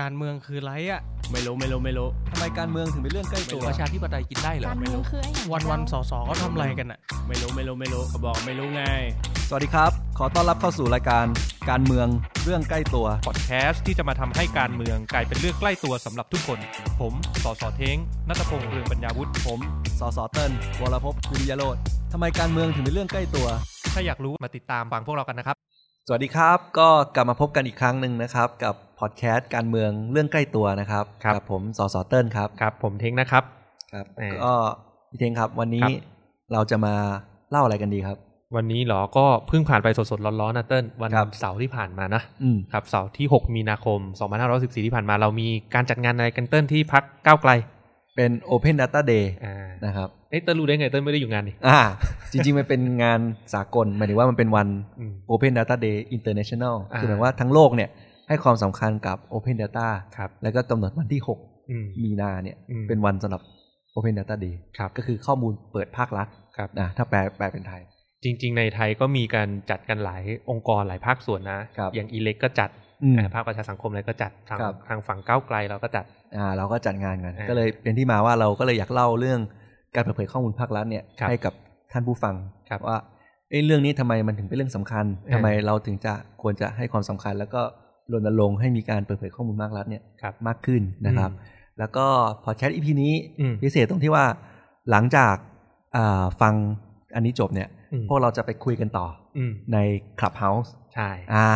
การเมืองคือไรอะไม่รู้ไม่รู้ไม่รู้ทำไมการเมืองถึงเป็นเรื่องใกล้ตัวประชาธิปไตยกินได้เหรอการไม่เมืองรู้คือไอ้อย่างวันวันๆสอสอเขาทำอะไรกันอะไม่รู้ไม่รู้ไม่รู้เขาบอกไม่รู้ไง สวัสดีครับ ขอต้อนรับเข้าสู่รายการการเมืองเรื่องใกล้ตัวพอดแคสต์ที่จะมาทำให้การเมืองกลายเป็นเรื่องใกล้ตัวสำหรับทุกคน ผมสอสอเท้งนัตพงษ์เรืองปัญญาวุฒิผมสสเติ้ลวรพพวิริยโรธทำไมการเมืองถึงเป็นเรื่องใกล้ตัว ถ้าอยากรู้มาติดตามฟังพวกเรากันนะครับ สวัสดีครับก็กลับมาพบกันอีกครั้งหนึ่งนะครับ กับพอดแคสต์การเมืองเรื่องใกล้ตัวนะครับครับกับผมสสเติ้ลครับครับ ผมเท้งนะครับครับเอ่อก็พี่เทงครับวันนี้ครับเราจะมาเล่าอะไรกันดีครับ วันนี้เหรอก็เพิ่งผ่านไปสดๆร้อนๆนะเติ้ลวันครับเสาร์ที่ผ่านมานะอืมครับเสาร์ที่ 6 มีนาคม 2514 ที่ผ่านมาเรามีการจัดงานอะไรกันเติ้ลที่พักก้าวไกล เป็น Open Data Day อ่านะครับเอ้ยเติ้ลรู้ได้ไงเติ้ลไม่ได้อยู่งานนี่อ่า จริง ๆ มันเป็นงานสากล หมายถึงว่ามันเป็นวันอืม Open Data Day International อ่าคือหมายว่าทั้งโลกเนี่ยให้ความสำคัญกับ Open Data ครับแล้วก็กำหนดวันที่อืม6มีนาเนี่ยอืมเป็นวันสำหรับ Open Data Day ครับก็คือข้อมูลเปิดภาครัฐครับนะถ้าแปลแปลเป็นไทย จริง ๆ ในไทยก็มีการจัดกันหลายองค์กรหลายภาคส่วนนะครับอย่างอีเล็กก็จัดอืมอ่า ภาคประชาสังคมอะไรก็จัดทางครับทางฝั่งก้าวไกลเราก็จัดอ่าเราก็จัดงานกันอ่าก็เลยเป็นที่มาว่าเราก็เลยอยากเล่าเรื่องการเปิดเผยข้อมูลภาครัฐเนี่ยครับให้กับท่านผู้ฟังครับว่าเอ้ยเรื่องนี้ทำไมมันถึงเป็นเรื่องสำคัญอ่าทำไมเราถึงจะควรจะให้ความสำคัญ แล้วก็รณรงค์ให้มีการเปิดเผยข้อมูลภาครัฐเนี่ยครับมากขึ้นนะครับอืมแล้วก็พอแคสอีพีนี้อืมพิเศษตรงที่ว่าหลังจากอ่าฟังอันนี้จบเนี่ยอืมพวกเราจะไปคุยกันต่ออืมใน Clubhouse ใช่อ่า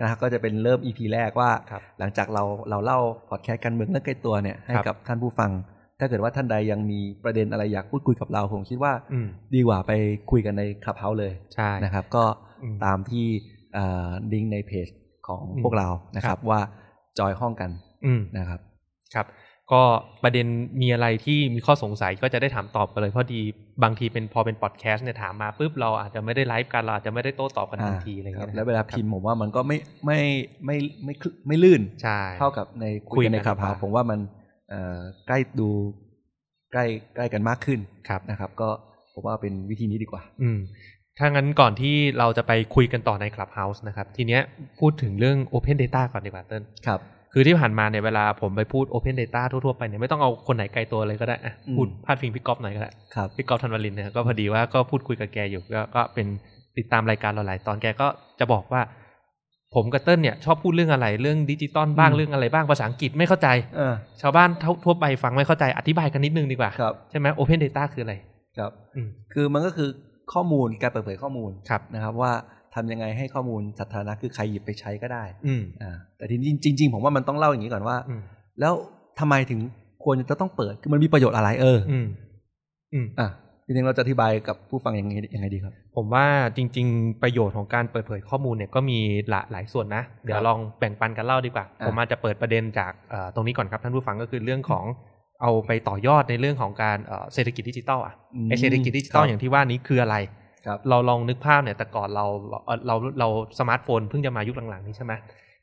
นะครับก็จะเป็นเริ่ม EP แรกว่าครับหลังจากเราเราเล่าพอดแคสต์การเมืองเรื่องใกล้ตัวเนี่ยให้ครับกับท่านผู้ฟัง ถ้าเกิดว่าท่านใดยังมีประเด็นอะไรอยากพูดคุยกับเราผมคิดว่าอืมดีกว่าไปคุยกันใน Clubhouse เลยใช่นะครับ ก็อืมตามที่ลิงก์ในเพจของอืมพวกเรานะครับครัรับบว่า join ห้องกันอืมนะครับครับ ก็ประเด็นมีอะไรที่มีข้อสงสัยก็จะได้ถามตอบกันเลยเพราะดีบางทีเป็นพอเป็นพอดแคสต์เนี่ยถามมาปุ๊บเราอาจจะไม่ได้ไลฟ์กันเราอาจจะไม่ได้โต้ตอบกันทันทีอะไรเงี้รับแล้วเวลาพิมพ์ผมว่ามันก็ไม่ไม่ไม่ไม่ไม่ไม่ลื่นใช่เท่ากับในคุคุยยกักันนในดีคลับกว่าเฮาผมว่ามันเอ่อใกล้ดูใกล้ใกล้กันมากขึ้นครับนะครับ ก็ผมว่าเป็นวิธีนี้ดีกว่า อืมถ้างั้นก่อนที่เราจะไปคุยกันต่อใน Clubhouse นะครับ ทีเนี้ยพูดถึงเรื่อง Open Data ก่อนดีกว่าเติ้ลครับ คือที่ผ่านมาเนี่ยเวลาผมไปพูด Open Data ทั่วๆไปเนี่ยไม่ต้องเอาคนไหนไกลตัวเลยก็ได้อะอืมพูดพาดพิงพี่ก๊อฟหน่อยก็ได้ครับพี่ก๊อฟธันวลินเนี่ยก็พอดีว่าก็พูดคุยกับแกอยู่ก็ก็เป็นติดตามรายการเราหลายตอนแกก็จะบอกว่า ผมกับเติ้ลเนี่ยชอบพูดเรื่องอะไรเรื่องดิจิตอลบ้างอืมเรื่องอะไรบ้างภาษาอังกฤษไม่เข้าใจเออชาวบ้านทั่วไปฟังไม่เข้าใจอธิบายกันนิดนึงดีกว่าครับใช่ไหม Open Data คืออะไรครับอืมคือมันก็คือข้อมูลการเปิดเผยข้อมูลครับนะครับว่า ทำยังไงให้ข้อมูลสาธารณะคือใครหยิบไปใช้ก็ได้ อืมอ่าแต่ทีนี้จริง ๆ ผมว่ามันต้องเล่าอย่างนี้ก่อนว่าอืมแล้วทำไมถึงควรจะต้องเปิดคือมันมีประโยชน์อะไรเอออ อืมอืมอะจริงๆเราจะอธิบายกับผู้ฟังยังไงยังไงดีครับ ผมว่าจริง ๆ ประโยชน์ของการเปิดเผยข้อมูลเนี่ยก็มีหลายหลายส่วนนะ เดี๋ยวลองแบ่งปันกันเล่าดีกว่าอะผมอาจจะเปิดประเด็นจากเอ่อตรงนี้ก่อนครับท่านผู้ฟังก็คือเรื่องของเอาไปต่อยอดในเรื่องของการเอ่อเศรษฐกิจดิจิทัลอะอืมไอเศรษฐกิจดิจิทัลครับอย่างที่ว่านี้คืออะไรครับ เราลองนึกภาพเนี่ยแต่ก่อนเราเราเราเราสมาร์ทโฟนเพิ่งจะมายุคหลังๆนี้ใช่ไหม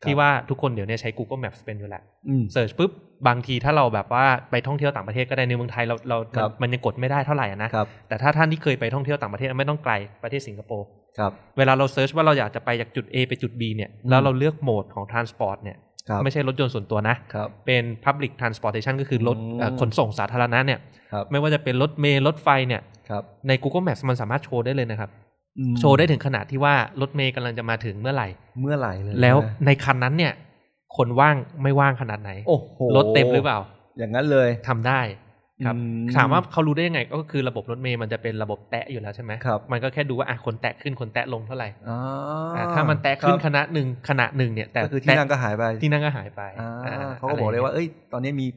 ที่ว่าทุกคนเดี๋ยวนี้ใช้ Google Maps เป็นอยู่แล้วอืม search ปุ๊บบางทีถ้าเราแบบว่าไปท่องเที่ยวต่างประเทศก็ได้ในเมืองไทยเราเราครับมันยังกดไม่ได้เท่าไหร่อะนะครับแต่ถ้าท่านที่เคยไปท่องเที่ยวต่างประเทศไม่ต้องไกลประเทศสิงคโปร์ครับเวลาเราเซิร์ชว่าเราอยากจะไปจากจุด A ไปจุด B เนี่ยอืมแล้วเราเลือกโหมดของ transport เนี่ยครับ ไม่ใช่รถยนต์ส่วนตัวนะครับเป็น public transportation ก็คือรถอืมเอ่อขนส่งสาธารณะเนี่ยครับไม่ว่าจะเป็นรถเมล์รถไฟเนี่ยครับใน Google Maps มันสามารถโชว์ได้เลยนะครับอืมโชว์ได้ถึงขนาดที่ว่ารถเมล์กำลังจะมาถึงเมื่อไหร่ เมื่อไหร่เลย แล้วนะในคันนั้นเนี่ย คนว่างไม่ว่างขนาดไหนโอ้โหรถเต็มหรือเปล่า อย่างนั้นเลยทำได้ ครับอืมถามว่าเขารู้ได้ยังไงก็คือระบบรถเมล์มันจะเป็นระบบแตะอยู่แล้วใช่ไหมครับมันก็แค่ดูว่าอะคนแตะขึ้นคนแตะลงเท่าไหร่อ๋ออ่าถ้ามันแตะขึ้นคขรับณะหนึ่งขณะหนึ่งเนี่ยแต่ก็คือที่นั่งก็หายไปที่นั่งก็หายไปอ่าอ่เขาก็บอกเลยว่าเอ้ยตอนนี้มี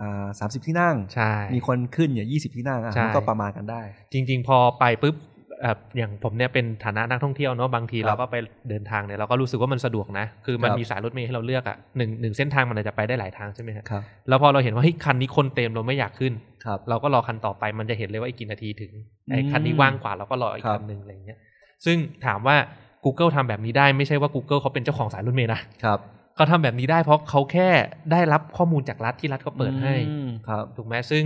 อ่าสามสิบที่นั่งใช่มีคนขึ้นเนี่ยยี่สิบที่นั่งอะใช่มันก็ประมาณกันได้ จริง ๆ พอไปปุ๊บเอ่ออย่างผมเนี่ยเป็นฐานะนักท่องเที่ยวเนาะบางทีครับเราก็ไปเดินทางเนี่ยเราก็รู้สึกว่ามันสะดวกนะ คือมันครับมีสายรถเมล์ให้เราเลือกอะหนึ่งหนึ่งเส้นทางมันอาจจะไปได้หลายทางใช่ไหมฮะครับแล้วพอเราเห็นว่าเฮ้ยคันนี้คนเต็มเราไม่อยากขึ้นครับเราก็รอคันต่อไปมันจะเห็นเลยว่าอีกกี่นาทีถึงอืมไอ้คันนี้ว่างกว่าเราก็รออีกครับคันหนึ่งอะไรอย่างเงี้ยซึ่งถามว่า Google ทำแบบนี้ได้ไม่ใช่ว่า Google เขาเป็นเจ้าของสายรถเมล์นะครับเขาทำแบบนี้ได้เพราะเขาแค่ได้รับข้อมูลจากรัฐที่รัฐเขาเปิดให้อืมครับถูกไหมซึ่ง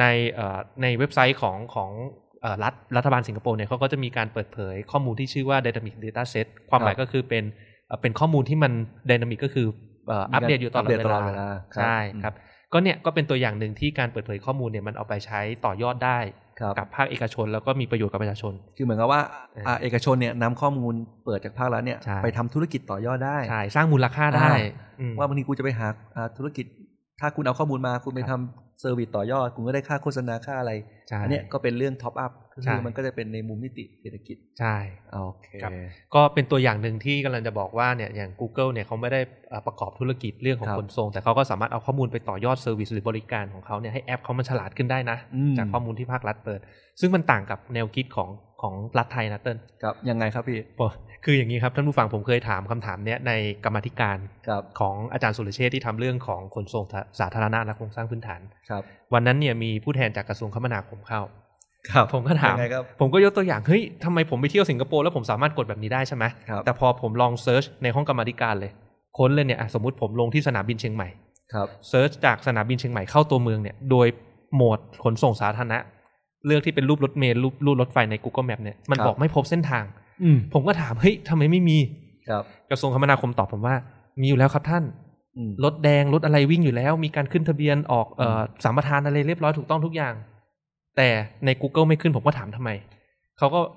ในเอ่อในเว็บไซต์ของของเอ่อ รัฐรัฐบาลสิงคโปร์เนี่ยเขาก็จะมีการเปิดเผยข้อมูลที่ชื่อว่า Dynamic Data Set ความหมายครับก็คือเป็นเอ่อเป็นข้อมูลที่มัน Dynamic ก็คือเอ่ออัปเดตอยู่ตลอดอัปเดตเวตลอดลาเวลาครับใช่อืมครับก็เนี่ยก็เป็นตัวอย่างหนึ่งที่การเปิดเผยข้อมูลเนี่ยมันเอาไปใช้ต่อยอดได้ครับกับภาคเอกชนแล้วก็มีประโยชน์กับประชาชน คือเหมือนกับว่าเอออ่าเอกชนเนี่ยนำข้อมูลเปิดจากภาครัฐเนี่ยใช่ไปทำธุรกิจต่อยอดได้ใช่สร้างมูลค่าได้อ่าอืมว่าบางทีกูจะไปหาอ่าธุรกิจ ถ้าคุณเอาข้อมูลมาคุณไปครับทำ service ต่อยอด คุณก็ได้ค่าโฆษณาค่าอะไรใช่อันเนี้ยก็เป็นเรื่อง top up ก็ใช่คือมันก็จะเป็นในมุมมิติเศรษฐกิจ ใช่ โอเคครับก็เป็นตัวอย่างหนึ่งที่กำลังจะบอกว่าเนี่ยอย่าง Google เนี่ยเขาไม่ได้เอ่อประกอบธุรกิจเรื่องของครับขนส่ง แต่เขาก็สามารถเอาข้อมูลไปต่อยอด service หรือบริการของเขาเนี่ยให้แอปเขามันฉลาดขึ้นได้นะอืมจากข้อมูลที่ภาครัฐเปิด ซึ่งมันต่างกับแนวคิดของ ของรัฐไทยนะเติ้ลครับยังไงครับพี่พอคืออย่างนี้ครับท่านผู้ฟังผมเคยถามคำถามเนี้ยในกรรมาธิการครับของอาจารย์สุรเชษฐ์ที่ทำเรื่องของขนส่งสาธารณะและโครงสร้างพื้นฐานครับ วันนั้นเนี่ยมีผู้แทนจากกระทรวงคมนาคมเข้า ครับผมก็ถามยังไงครับผมก็ยกตัวอย่างเฮ้ยทำไมผมไปเที่ยวสิงคโปร์แล้วผมสามารถกดแบบนี้ได้ใช่ไหมครับแต่พอผมลอง search ในห้องกรรมาธิการเลยค้นเลยเนี่ยอะสมมติผมลงที่สนามบินเชียงใหม่ครับ search จากสนามบินเชียงใหม่เข้าตัวเมืองเนี่ยโดยโหมดขนส่งสาธารณะ เลือกที่เป็นรูปรถเมล์รูปรูปรถไฟใน Google Map เนี่ยมันครับบอกไม่พบเส้นทางอืมผมก็ถามเฮ้ยทำไมไม่มีครับกระทรวงคมนาคมตอบผมว่า มีอยู่แล้วครับท่านอืมรถแดงรถอะไรวิ่งอยู่แล้ว มีการขึ้นทะเบียนออกเอ่อสัมปทานอะไรเรียบร้อยถูกต้องทุกอย่าง แต่ใน Google ไม่ขึ้นผมก็ถามทำไมเขาก็เอ่อ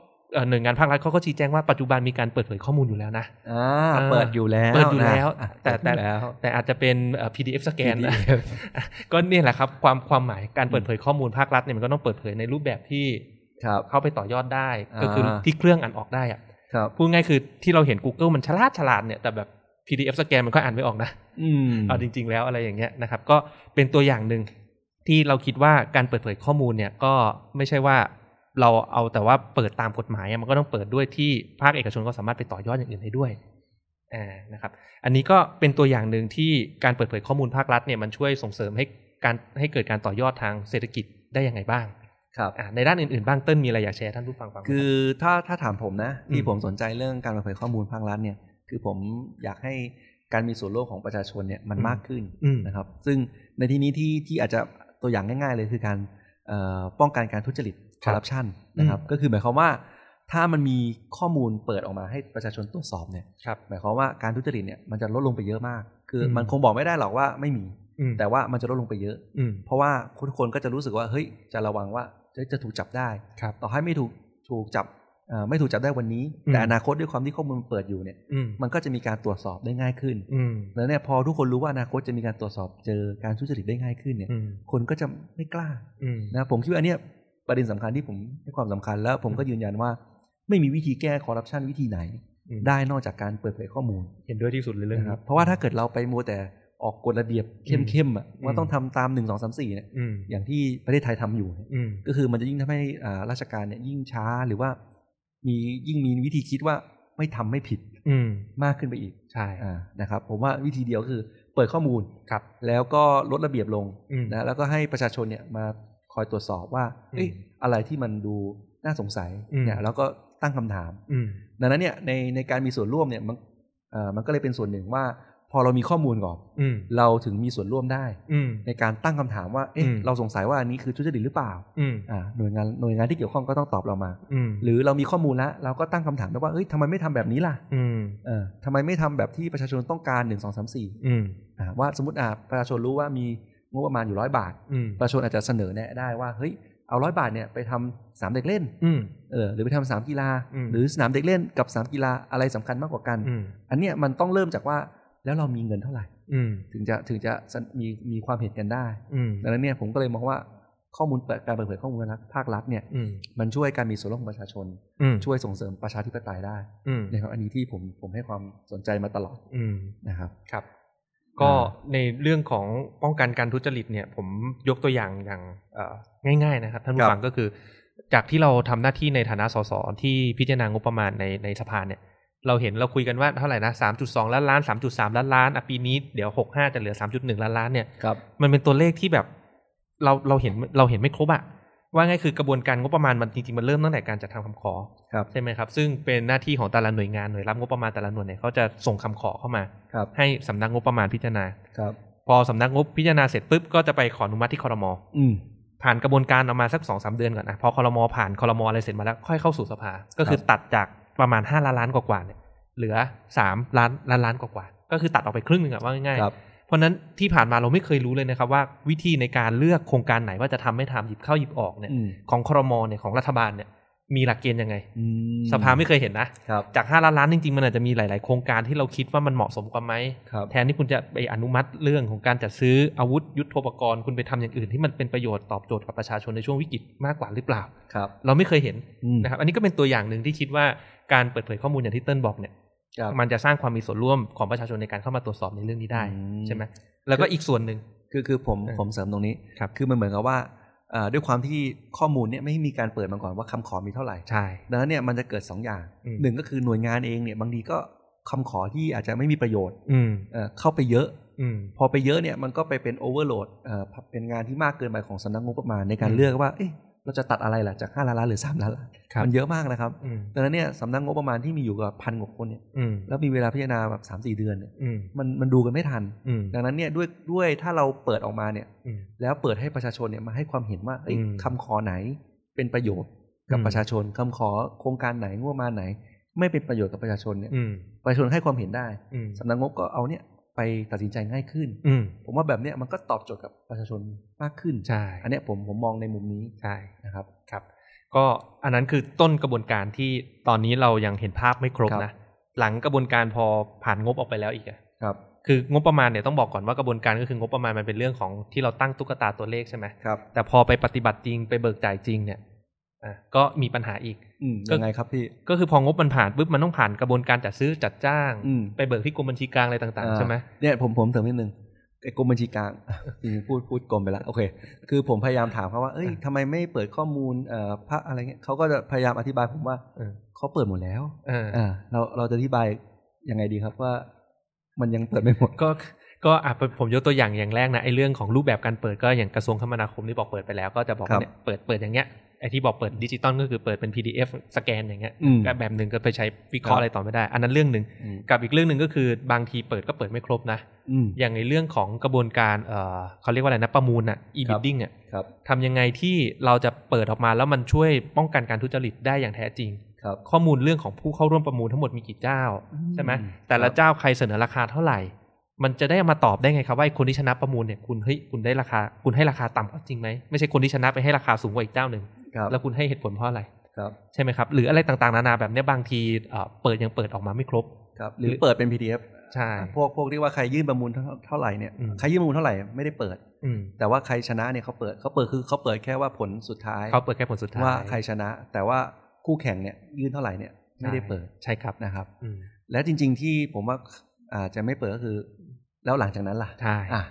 หน่วยงานภาครัฐเขาก็ชี้แจงว่าปัจจุบันมีการเปิดเผยข้อมูลอยู่แล้วนะอ่าเออเปิดอยู่แล้ว เปิดอยู่แล้วนะอะแต่แต่เปิดอยู่แล้วแต่อาจจะเป็นเอ่อ PDF สแกน PDF ก็เนี่ยแหละครับความความหมายการเปิดเผยข้อมูลภาครัฐเนี่ยมันก็ต้องเปิดเผยในรูปแบบที่ครับเข้าไปต่อยอดได้อ่าก็คือที่เครื่องอ่านออกได้อะครับพูดง่ายคือที่เราเห็น Google มันฉลาดฉลาดเนี่ยแต่แบบ PDF สแกนมันก็อ่านไม่ออกนะอืมเอาจริง ๆ แล้วอะไรอย่างเงี้ยนะครับ ก็เป็นตัวอย่างหนึ่งที่เราคิดว่าการเปิดเผยข้อมูลเนี่ยก็ไม่ใช่ว่า เราเอาแต่ว่าเปิดตามกฎหมายอะมันก็ต้องเปิดด้วยที่ภาคเอกชนก็สามารถไปต่อยอดอย่างอื่นได้ด้วยอ่านะครับ อันนี้ก็เป็นตัวอย่างหนึ่งที่การเปิดเผยข้อมูลภาครัฐเนี่ยมันช่วยส่งเสริมให้การให้เกิดการต่อยอดทางเศรษฐกิจได้ยังไงบ้างครับอ่าในด้านอื่นๆบ้างเติ้ลมีอะไรอยากแชร์ท่านผู้ฟังฟังไหมคือถ้าถ้าถามผมนะที่อืมผมสนใจเรื่องการเปิดเผยข้อมูลภาครัฐเนี่ยคือผมอยากให้การมีส่วนร่วมของประชาชนเนี่ยมันมากขึ้นอืมนะครับ ซึ่งในที่นี้ที่ที่อาจจะตัวอย่างง่าย ๆ เลยคือการเอ่อป้องกันการทุจริต คครับอร์รัปชันนะครับอืมก็คือหมายความว่าถ้ามันมีข้อมูลเปิดออกมาให้ประชาชนตรวจสอบเนี่ยครับหมายความว่าการทุจริตเนี่ยมันจะลดลงไปเยอะมาก คืออมมันคงบอกไม่ได้หรอกว่าไม่มีอืมแต่ว่ามันจะลดลงไปเยอะอืมเพราะว่าทุกคนก็จะรู้สึกว่าเฮ้ยจะระวังว่าจะจะถูกจับได้ครับต่อให้ไม่ถูกถูกจับเอ่อไม่ถูกจับได้วันนี้อืมแต่อนาคตด้วยความที่ข้อมูลมันเปิดอยู่เนี่ยอืมมันก็จะมีการตรวจสอบได้ง่ายขึ้นอืมแล้วเนี่ยพอทุกคนรู้ว่าอนาคตจะมีการตรวจสอบเจอการทุจริตได้ง่ายขึ้นเนี่ยอืมคนก็จะไม่กล้าอืมนะผมคิดว่าอันเนี้ย ประเด็นสำคัญที่ผมให้ความสำคัญแล้วผมก็ยืนยันว่า ไม่มีวิธีแก้คอร์รัปชันวิธีไหนอืมได้นอกจากการเปิดเผยข้อมูล เห็นด้วยที่สุดเลยเรื่องนะคนี้รับ เพราะว่าถ้าเกิดเราไปมัวแต่ออกกฎระเบียบเข้มๆอะว่าต้องทำตามหนึ่งสองสามสี่เนี่ยอืมอย่างที่ประเทศไทยทำอยู่เนี่ยอืมก็คือมันจะยิ่งทำให้อ่าราชการเนี่ยยิ่งช้าหรือว่า มียิ่งมีวิธีคิดว่าไม่ทำไม่ผิด อืมมากขึ้นไปอีกใช่อ่านะครับ ผมว่าวิธีเดียวคือเปิดข้อมูลครับ แล้วก็ลดระเบียบลงอืมนะแล้วก็ให้ประชาชนเนี่ยมาค อยตรวจสอบว่าอืมเอ๊ะอะไรที่มันดูน่าสงสัยอืมเนี่ยแล้วก็ตั้งคำถามอืมดังนั้นเนี่ยในในการมีส่วนร่วมเนี่ยมันเอ่อมันก็เลยเป็นส่วนหนึ่งว่า พอเรามีข้อมูลก่อนอืมเราถึงมีส่วนร่วมได้อืมในการตั้งคำถามว่าเอ๊ะอืมเราสงสัยว่าอันนี้คือทุจริตหรือเปล่าอืมอ่าหน่วยงานหน่วยงานที่เกี่ยวข้องก็ต้องตอบเรามาอืมหรือเรามีข้อมูลแล้วเราก็ตั้งคำถามได้ว่าเอ้ยทำไมไม่ทำแบบนี้ล่ะอืมเออทำไมไม่ทำแบบที่ประชาชนต้องการหนึ่งสองสามสี่อืมอ่าว่าสมมติอ่าประชาชนรู้ว่ามี งบประมาณอยู่ร้อยบาทอืมประชาชนอาจจะเสนอแนะได้ว่าเฮ้ยเอาร้อยบาทเนี่ยไปทำสนามเด็กเล่นอืมเออหรือไปทำสนามกีฬาอืมหรือสนามเด็กเล่นกับสนามกีฬาอะไรสำคัญมากกว่ากันอืมอันเนี้ยมันต้องเริ่มจากว่าแล้วเรามีเงินเท่าไหร่อืมถึงจะถึงจะมีมีความเห็นกันได้อืมดังนั้นเนี่ยผมก็เลยมองว่าข้อมูลเปิดการเปิดเผยข้อมูลภาครัฐเนี่ยอืมมันช่วยการมีส่วนร่วมของประชาชนอืมช่วยส่งเสริมประชาธิปไตยได้อืมนะครับอันนี้ที่ผมผมให้ความสนใจมาตลอดอืมนะครับครับ ก็ในเรื่องของป้องกันการทุจริตเนี่ย ผมยกตัวอย่างอย่างเอ่อง่าย ๆ นะครับท่านคผู้รับฟังก็คือ จากที่เราทำหน้าที่ในฐานะสสที่พิจารณางบประมาณในในสภาเนี่ย เราเห็นเราคุยกันว่าเท่าไหร่นะสามจุดสองล้านล้านสามจุดสามล้านล้านอะปีนี้เดี๋ยวหกห้าจะเหลือสามจุดหนึ่งล้านล้านเนี่ยครับมันเป็นตัวเลขที่แบบเราเราเห็นเราเห็นไม่ครบอะ ว่าง่ายคือกระบวนการงบประมาณมันจริงๆมันเริ่มตั้งแต่การจัดทำคำขอครับใช่ไหมครับซึ่งเป็นหน้าที่ของแต่ละหน่วยงานหน่วยรับงบประมาณแต่ละหน่วยเนี่ยเขาจะส่งคำขอเข้ามา ครับให้สำนักงบประมาณพิจารณา ครับ พอสำนักงบพิจารณาเสร็จปุ๊บก็จะไปขออนุมัติที่คอรมออืม ผ่านกระบวนการออกมาสักสองสามเดือนก่อนนะพอคอรมอผ่านคอรมออะไรเสร็จมาแล้วค่อยเข้าสู่สภา ก็คือตัดจากประมาณห้าล้านล้านกว่าๆเนี่ยเหลือสามล้านล้านล้านกว่าก็คือตัดออกไปครึ่งหนึ่งอะว่าง่ายๆครับ เพราะฉะนั้นที่ผ่านมาเราไม่เคยรู้เลยนะครับว่าวิธีในการเลือกโครงการไหนว่าจะทำไม่ทำหยิบเข้าหยิบออกเนี่ยอืมของครมเนี่ยของรัฐบาลเนี่ยมีหลักเกณฑ์ยังไงอืมสภาไม่เคยเห็นนะครับจาก5ล้านล้านจริงๆ มันอาจจะมีหลาย ๆ โครงการที่เราคิดว่ามันเหมาะสมกว่าไหมครับแทนที่คุณจะไปอนุมัติเรื่องของการจัดซื้ออาวุธยุทโธปกรณ์คุณไปทำอย่างอื่นที่มันเป็นประโยชน์ตอบโจทย์กับประชาชนในช่วงวิกฤตมากกว่าหรือเปล่าครับเราไม่เคยเห็นอืมนะครับ อันนี้ก็เป็นตัวอย่างหนึ่งที่คิดว่าการเปิดเผยข้อมูลอย่างที่เติ้ลบอกเนี่ยครับ มันจะสร้างความมีส่วนร่วมของประชาชนในการเข้ามาตรวจสอบในเรื่องนี้ได้อืมใช่ไหมแล้วก็อีกส่วนหนึ่งคือคือผมเออผมเสริมตรงนี้ครับคือมันเหมือนกับว่าเอ่อด้วยความที่ข้อมูลเนี่ยไม่มีการเปิดมาก่อนว่าคำขอมีเท่าไหร่ใช่ดังนั้นเนี่ยมันจะเกิด 2 อย่างอืมหนึ่งก็คือหน่วยงานเองเนี่ยบางทีก็คำขอที่อาจจะไม่มีประโยชน์อืมเอ่อเข้าไปเยอะอืมพอไปเยอะเนี่ยมันก็ไปเป็นโอเวอร์โหลดเป็นงานที่มากเกินไปของสำนักงบประมาณในการอืมเลือกว่า เอ๊ะเราจะตัดอะไรล่ะจาก5ล้านล้านหรือ3ล้านล้านครับมันเยอะมากนะครับอืมดังนั้นเนี่ยสำนักงบประมาณที่มีอยู่กับพันกว่าคนเนี่ยอืมแล้วมีเวลาพิจารณาแบบสามสี่เดือนเนี่ยอืมมันมันดูกันไม่ทันอืมดังนั้นเนี่ยด้วยด้วยถ้าเราเปิดออกมาเนี่ยอืมแล้วเปิดให้ประชาชนเนี่ยมาให้ความเห็นว่าเอ้ยอืมคำขอไหนเป็นประโยชน์กับอืมประชาชนคำขอโครงการไหนงบประมาณไหน ไม่เป็นประโยชน์กับประชาชนเนี่ยอืมประชาชนให้ความเห็นได้อืมสำนักงบก็เอาเนี่ย ไปตัดสินใจง่ายขึ้นอืมผมว่าแบบเนี้ยมันก็ตอบโจทย์กับประชาชนมากขึ้นใช่อันเนี้ยผมผมมองในมุมนี้ใช่นะครับครับ ก็อันนั้นคือต้นกระบวนการที่ตอนนี้เรายังเห็นภาพไม่ครบครับนะ หลังกระบวนการพอผ่านงบออกไปแล้วอีกอะครับคืองบประมาณเนี่ยต้องบอกก่อนว่ากระบวนการก็คืองบประมาณมันเป็นเรื่องของที่เราตั้งตุ๊กตาตัวเลขใช่ไหมครับแต่พอไปปฏิบัติจริงไปเบิกจ่ายจริงเนี่ยอะ ก็มีปัญหาอีกอืมก็ยังไงครับพี่ ก็คือพองบมันผ่านปุ๊บมันต้องผ่านกระบวนการจัดซื้อจัดจ้างอืมไปเบิกที่กรมบัญชีกลางอะไรต่างๆใช่ไหมเนี่ยผมผมเสริมนิดนึงไอ้กรมบัญชีกลางจริงๆพูดพูดกรมไปแล้วโอเค คือผมพยายามถามเขาว่า เอ้ยอะทำไมไม่เปิดข้อมูลเอ่อพระอะไรเงี้ยเขาก็จะพยายามอธิบายผมว่าเออเขาเปิดหมดแล้วเอออ่าเราเราจะอธิบายยังไงดีครับว่า มันยังเปิดไม่หมดก็ก็อะผมยกตัวอย่างอย่างแรกนะไอ้เรื่องของรูปแบบการเปิดก็อย่างกระทรวงคมนาคมที่บอกเปิดไปแล้ว ก็จะบอกครัว่าบเนี่ยเปิดเปิดอย่างเงี้ย ไอ้ที่บอกเปิดดิจิตอลก็คือเปิดเป็น PDF สแกนอย่างเงี้ยอืมก็แบบหนึ่งก็ไปใช้วิเคราะห์ครับอะไรต่อไม่ได้ อันนั้นเรื่องหนึ่งอืมกับอีกเรื่องหนึ่งก็คือบางทีเปิดก็เปิดไม่ครบนะอืมอย่างในเรื่องของกระบวนการเอ่อเขาเรียกว่าอะไรนะประมูลอะ e-bidding อะครับทำยังไงที่เราจะเปิดออกมาแล้วมันช่วยป้องกันการทุจริตได้อย่างแท้จริงครับข้อมูลเรื่องของผู้เข้าร่วมประมูลทั้งหมดมีกี่เจ้าใช่ไหมอืมแต่ละครับเจ้าใครเสนอราคาเท่าไหร่ มันจะได้เอามาตอบได้ไงครับว่าไอ้คนที่ชนะประมูลเนี่ยคุณเฮ้ยคุณได้ราคา คุณให้ราคาต่ำกว่าจริงไหมไม่ใช่คนที่ชนะไปให้ราคาสูงกว่าอีกเจ้าหนึ่งครับแล้วคุณให้เหตุผลเพราะอะไรครับใช่ไหมครับ หรืออะไรต่างๆ นานาแบบเนี้ยบางทีเอ่อเปิดยังเปิดออกมาไม่ครบครับหรือเปิดเป็น PDF ใช่อ่าพวกพวกที่ว่าใครยื่นประมูลเท่าเท่าไหร่เนี่ยอืมใครยื่นประมูลเท่าไหร่ไม่ได้เปิดอืมแต่ว่าใครชนะเนี่ยเขาเปิดเขาเปิดคือเขาเปิดแค่ว่าผลสุดท้ายเขาเปิดแค่ผลสุดท้ายว่าใครชนะ แต่ว่าคู่แข่งเนี่ยยื่นเท่าไหร่เนี่ยไม่ได้เปิดใช่ครับนะครับอืมและจริง ๆ ที่ผมว่าอาจจะไม่เปิดก็คือ แล้วหลังจากนั้นล่ะใช่อะ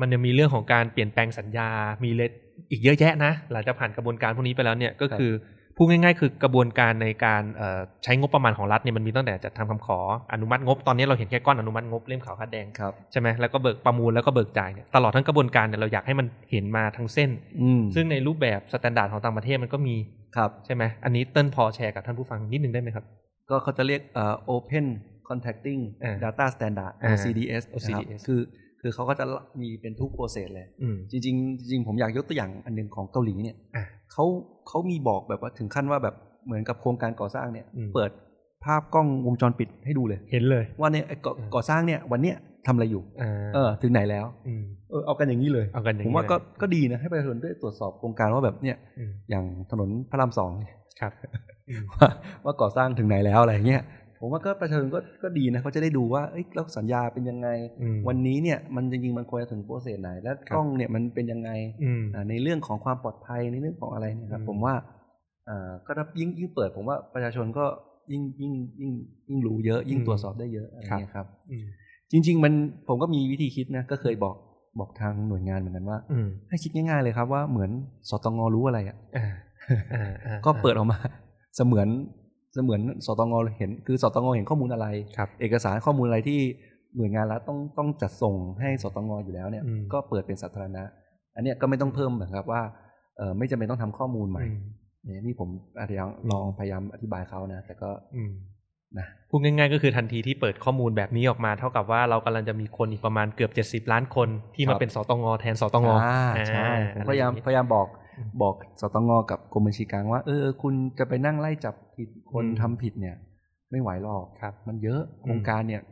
มันยังมีเรื่องของการเปลี่ยนแปลงสัญญา มีอะไรอีกเยอะแยะนะ หลังจากผ่านกระบวนการพวกนี้ไปแล้วเนี่ยก็คือพูดง่าย ๆ คือกระบวนการในการเอ่อใช้งบประมาณของรัฐเนี่ยมันมีตั้งแต่จัดทำคำขออนุมัติงบตอนนี้เราเห็นแค่ก้อนอนุมัติงบเล่มขาวคาดแดงครับใช่ไหมแล้วก็เปิดประมูลแล้วก็เบิกจ่ายเนี่ยตลอดทั้งกระบวนการเนี่ยเราอยากให้มันเห็นมาทั้งเส้นอืมซึ่งในรูปแบบ standard ของต่างประเทศมันก็มีครับใช่ไหมอันนี้เติ้ลพอแชร์กับท่านผู้ฟังนิดนึงได้ไหมครับ ก็เขาจะเรียกเอ่อ Open Contacting อ่า Data Standard อ่า OCDS นะครับ OCDS คือคือเขาก็จะมีเป็นทุกโปรเซสเลยอืมจริงๆจริงๆผมอยากยกตัวอย่างอันหนึ่งของเกาหลีเนี่ยอะเขาเขามีบอกแบบว่าถึงขั้นว่าแบบเหมือนกับโครงการก่อสร้างเนี่ยอืมเปิดภาพกล้องวงจรปิดให้ดูเลย เห็นเลย ว่าเนี่ยไอ้ก่ออืมก่อสร้างเนี่ยวันเนี้ยทำอะไรอยู่อ่าเออถึงไหนแล้วอืมเออเอากันอย่างนี้เลยเอากันอย่างผมนี้ว่าก็เลยก็ดีนะให้ประชาชนได้ตรวจสอบโครงการว่าแบบเนี่ยอืมอย่างถนนพระรามสองเนี่ยครับอืมว่าว่าก่อสร้างถึงไหนแล้วอะไรเงี้ย ผมว่าก็ประชาชนก็ก็ดีนะเขาจะได้ดูว่าเอ้ยแล้วสัญญาเป็นยังไงอืมวันนี้เนี่ยมันจริงๆมันควรจะถึงโปรเซสไหน และครับกล้องเนี่ยมันเป็นยังไงอืมอ่าในเรื่องของความปลอดภัยในเรื่องของอะไรเนี่ยครับอืมผมว่าอ่าก็ถ้ายิ่งยิ่งเปิดผมว่าประชาชนก็ยิ่งยิ่งยิ่งยิ่งรู้เยอะ ยิ่งตรวจสอบได้เยอะอะไรเงี้ยครับอืมจริง ๆ มันผมก็มีวิธีคิดนะก็เคยบอกบอกทางหน่วยงานเหมือนกันว่าอืมให้คิดง่าย ๆ เลยครับว่าเหมือนสตงรู้อะไรอะอ่าอ่าอ่าก็เปิดออกมาเสมือน เสมือนสตงเห็น คือสตงเห็นข้อมูลอะไรครับเอกสารข้อมูลอะไรที่หน่วยงานรัฐต้องต้องจัดส่งให้สตงอยู่แล้วเนี่ยอืมก็เปิดเป็นสาธารณะ อันเนี้ยก็ไม่ต้องเพิ่มเหมือนครับว่าเออไม่จำเป็นต้องทำข้อมูลใหม่อืมเนี่ยนี่ผมอาจจะลองพยายามอธิบายเขานะ แต่ก็อืมนะพูดง่าย ๆ ก็คือทันทีที่เปิดข้อมูลแบบนี้ออกมา เท่ากับว่าเรากำลังจะมีคนอีกประมาณเกือบเจ็ดสิบล้านคนที่มาเป็นสตงแทนสตงอ่าใช่ผมพยายามพยายามบอกอืม บอกสตงกับกรมบัญชีกลางว่า เออ คุณจะไปนั่งไล่จับผิดคนอืมทำผิดเนี่ย ไม่ไหวหรอกครับ มันเยอะโครงการเนี่ย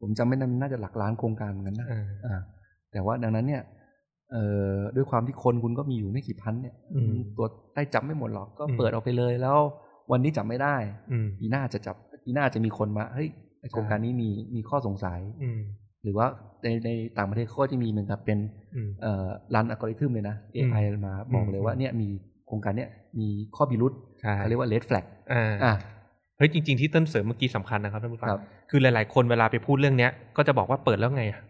ผมจำไม่ได้มันน่าจะหลักล้านโครงการเหมือนกันนะอ่าอ่าแต่ว่าดังนั้นเนี่ยเอ่อด้วยความที่คนคุณก็มีอยู่ไม่กี่พันเนี่ยอืมตัวได้จับไม่หมดหรอกก็อืมเปิดออกไปเลยแล้ว วันนี้จับไม่ได้อืมปีหน้าจะจับปีหน้าจะมีคนมาเฮ้ยไอ้โครงการนี้มีมีข้อสงสัยอืม หรือว่าในในต่างประเทศเขาก็จะมีเหมือนกับเป็นอืมเอ่อรันอัลกอริทึมเลยนะ AI มาบอกเลยว่าอืมเนี่ยมีโครงการเนี้ยมีข้อพิรุษใช่เขาเรียกว่า red flag อ่าอะเฮ้ยจริง ๆ ที่เต้นเสริมเมื่อกี้สำคัญนะครับท่านผู้ฟังครับคือหลาย ๆ คนเวลาไปพูดเรื่องเนี้ย ก็จะบอกว่าเปิดแล้วไงอะ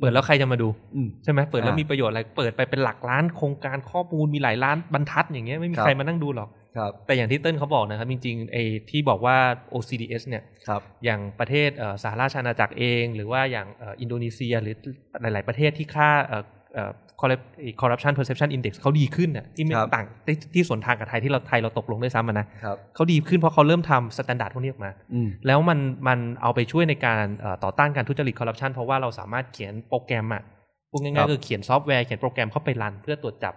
เปิดแล้วใครจะมาดูอืมใช่ไหมเปิดแล้วอ่ามีมีประโยชน์อะไร เปิดไปเป็นหลักล้านโครงการข้อมูลมีหลายล้านบรรทัดอย่างเงี้ยไม่มีครับใครมานั่งดูหรอกครับ แต่อย่างที่เติ้ลเขาบอกนะครับ จริงๆไอ้ที่บอกว่า OCDS เนี่ยครับอย่างประเทศเอ่อสหราชอาณาจักรเอง หรือว่าอย่างเอ่ออินโดนีเซียหรือหลาย ๆ ประเทศที่ค่าเอ่อเอ่อ corrupt- corruption perception index เขาดีขึ้นน่ะที่ไม่ครับต่างที่ที่สวนทางกับไทยที่เราไทยเราตกลงด้วยซ้ำอะนะครับครับเขาดีขึ้นเพราะเขาเริ่มทำ standard พวกนี้ออกมาอืมแล้วมันมันเอาไปช่วยในการเอ่อต่อต้านการทุจริตคอร์รัปชันเพราะว่าเราสามารถเขียนโปรแกรมอะพูดครับง่ายๆคือเขียนซอฟต์แวร์เขียนโปรแกรมเข้าไป run เพื่อตรวจจับ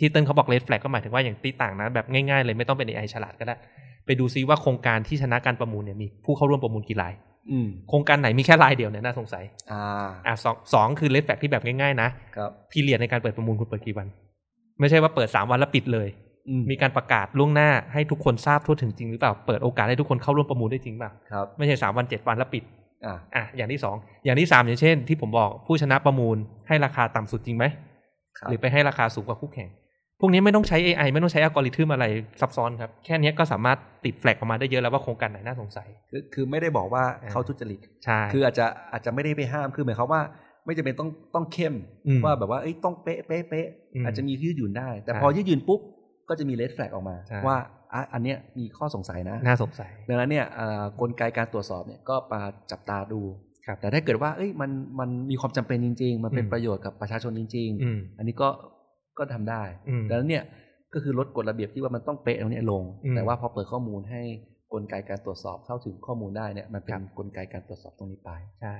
ที่เติ้ลเขาบอกเลดแฟลกก็หมายถึงว่าอย่างตีต่างนะแบบง่ายๆเลยไม่ต้องเป็น AI ฉลาดก็ได้ ไปดูซิว่าโครงการที่ชนะการประมูลเนี่ยมีผู้เข้าร่วมประมูลกี่รายอืมโครงการไหนมีแค่รายเดียวเนี่ยน่าสงสัย อ่าอะสองสองคือเลดแฟลกที่แบบง่ายๆนะครับพีเรียดในการเปิดประมูลคุณเปิดกี่วัน ไม่ใช่ว่าเปิดสามวันแล้วปิดเลยอืมมีการประกาศล่วงหน้าให้ทุกคนทราบทั่วถึงจริงหรือเปล่าเปิดโอกาสให้ทุกคนเข้าร่วมประมูลได้จริงเปล่าครับไม่ใช่สามวันเจ็ดวันแล้วปิดอ่าอะอย่างที่สองอย่างที่สามอย่างเช่น ที่ผมบอกผู้ชนะประมูลให้ราคาต่ำสุดจริงไหมครับหรือไปให้ราคาสูงกว่าคู่แข่ง พวกนี้ไม่ต้องใช้ AI ไม่ต้องใช้อัลกอริทึมอะไรซับซ้อนครับ แค่นี้ก็สามารถติดแฟลกออกมาได้เยอะแล้วว่าโครงการไหนน่าสงสัย คือคือไม่ได้บอกว่าอ่าเขาทุจริตใช่คืออาจจะอาจจะไม่ได้ไปห้ามคือหมายความว่าไม่จำเป็นต้องต้องเข้มอืมว่าแบบว่าเอ้ยต้องเป๊ะเป๊ะเป๊ะอืมอาจจะมียืดหยุ่นได้ แต่ใช่พอยืดหยุ่นปุ๊บก็จะมีเลดแฟลกออกมาใช่ว่าอะอันเนี้ยมีข้อสงสัยนะ น่าสงสัยดังนั้นเนี่ยอ่ากลไกการตรวจสอบเนี่ยก็มาจับตาดูครับแต่ถ้าเกิดว่าเอ้ยมันมันมีความจำเป็นจริง ๆ มันเป็นอืมประโยชน์กับประชาชนจริงอืมๆอันนี้ก็ ก็ทำได้อืมดังนั้นเนี่ยก็คือลดกฎระเบียบที่ว่ามันต้องเป๊ะตรงเนี้ยลงอืมแต่ว่าพอเปิดข้อมูลให้กลไกการตรวจสอบเข้าถึงข้อมูลได้เนี่ยมันเป็นครับกลไกการตรวจสอบตรงนี้ไปใช่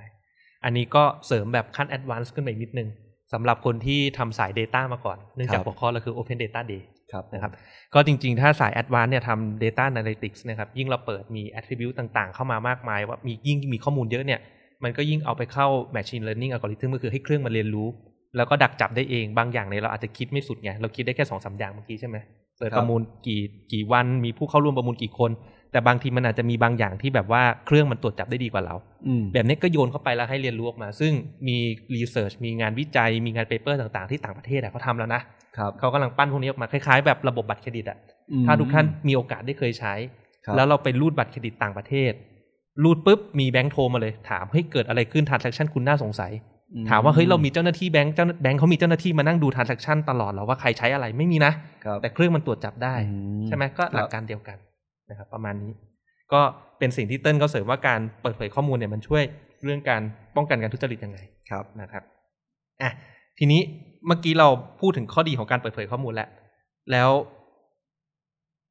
อันนี้ก็เสริมแบบขั้น advance ขึ้นไปอีกนิดนึงสำหรับคนที่ทำสาย Data มาก่อน เนื่องจากครับหัวข้อเราคือ Open Data Day ครับนะครับก็จริงๆ ถ้าสาย Advanced เนี่ยทำ Data Analytics นะครับยิ่งเราเปิดมี Attribute ต่างๆ เข้ามามากมาย ว่ามียิ่งมีข้อมูลเยอะเนี่ยมันก็ยิ่งเอาไปเข้า Machine Learning Algorithm ก็คือให้เครื่องมันเรียนรู้ แล้วก็ดักจับได้เองบางอย่างเนี่ยเราอาจจะคิดไม่สุดไงเราคิดได้แค่สองสามอย่างเมื่อกี้ใช่ไหมเปิดครับประมูลกี่กี่วันมีผู้เข้าร่วมประมูลกี่คน แต่บางทีมันอาจจะมีบางอย่างที่แบบว่าเครื่องมันตรวจจับได้ดีกว่าเราอืมแบบนี้ก็โยนเข้าไปแล้วให้เรียนรู้ออกมา ซึ่งมีรีเสิร์ชมีงานวิจัย มีงานเปเปอร์ต่างๆ ที่ต่างประเทศอะเขาทำแล้วนะครับเขากำลังปั้นพวกนี้ออกมาคล้ายๆ แบบระบบบัตรเครดิตอะอืมถ้าทุกท่านมีโอกาสได้เคยใช้ครับแล้วเราไปรูดบัตรเครดิตต่างประเทศรูดปุ๊บมีแบงค์โทรมาเลยถามเฮ้ยเกิดอะไรขึ้นทราน s ั c ชันคุณน่าสงสัยอื ถามว่าเฮ้ยเรามีเจ้าหน้าที่แบงค์เจ้าแบงค์เขามีเจ้าหน้าที่มานั่งดูทราน s ั c ชันตลอดเหรอว่าใครใช้อะไรไม่มีนะครับแต่เครื่องมันตรวจจับได้อืใช่ไหมก็หลักการเดียวกันนะครับ ประมาณนี้ ก็เป็นสิ่งที่เติ้ลเขาเสริมว่าการเปิดเผยข้อมูลเนี่ยมันช่วยเรื่องการป้องกันการทุจริตยังไงครับนะครับอะทีนี้เมื่อกี้เราพูดถึงข้อดีของการเปิดเผยข้อมูลแล้วแล้ว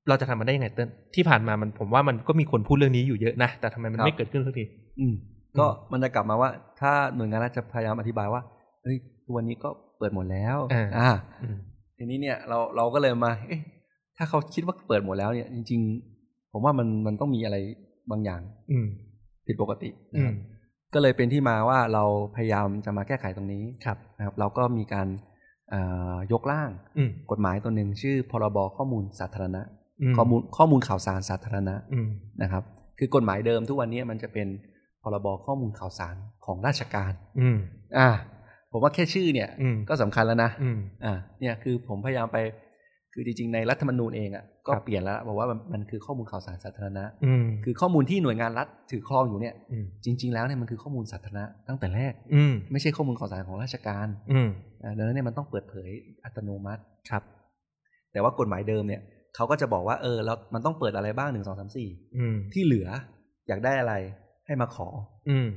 เราจะทำมันได้ยังไงเติ้ลที่ผ่านมามันผมว่ามันก็มีคนพูดเรื่องนี้อยู่เยอะนะแต่ทำไมมันครับไม่เกิดขึ้นสักทีอืม ก็มันจะกลับมาว่า ถ้าหน่วยงานรัฐจะพยายามอธิบายว่าเฮ้ยทุกวันนี้ก็เปิดหมดแล้วอ่าอ่าอืมทีนี้เนี่ยเราเราก็เลยมาเอ๊ะถ้าเขาคิดว่าเปิดหมดแล้วเนี่ย จริง ๆ ผมว่ามันมันต้องมีอะไรบางอย่าง อืมผิดปกติอืนะครับมก็เลยเป็นที่มาว่าเราพยายามจะมาแก้ไขตรงนี้ครับนะครับ เราก็มีการเอ่อยกร่างอืมกฎหมายตัวหนึ่งชื่อ พรบข้อมูลสาธารณะมข้อมูลข้อมูลข่าวสารสาธารณะอืมนะครับ คือกฎหมายเดิมทุกวันนี้มันจะเป็น พรบข้อมูลข่าวสารของราชการ อืมอ่า ผมว่าแค่ชื่อเนี่ยอืมก็สำคัญแล้วนะอืมอ่า เนี่ยคือผมพยายามไป คือจริงๆ ในรัฐธรรมนูญเองอะก็ครับเปลี่ยนแล้วบอกว่ามันมันคือข้อมูลข่าวสารสาธารณะอืมคือข้อมูลที่หน่วยงานรัฐถือครองอยู่เนี่ยอืมจริง ๆ แล้วเนี่ยมันคือข้อมูลสาธารณะตั้งแต่แรกอืมไม่ใช่ข้อมูลข่าวสารของราชการอืมอ่าดังนั้นเนี่ยมันต้องเปิดเผยอัตโนมัติครับ แต่ว่ากฎหมายเดิมเนี่ยเขาก็จะบอกว่าเออแล้วมันต้องเปิดอะไรบ้างหนึ่งสองสามสี่อืมที่เหลืออยากได้อะไร ให้มาขอ อืม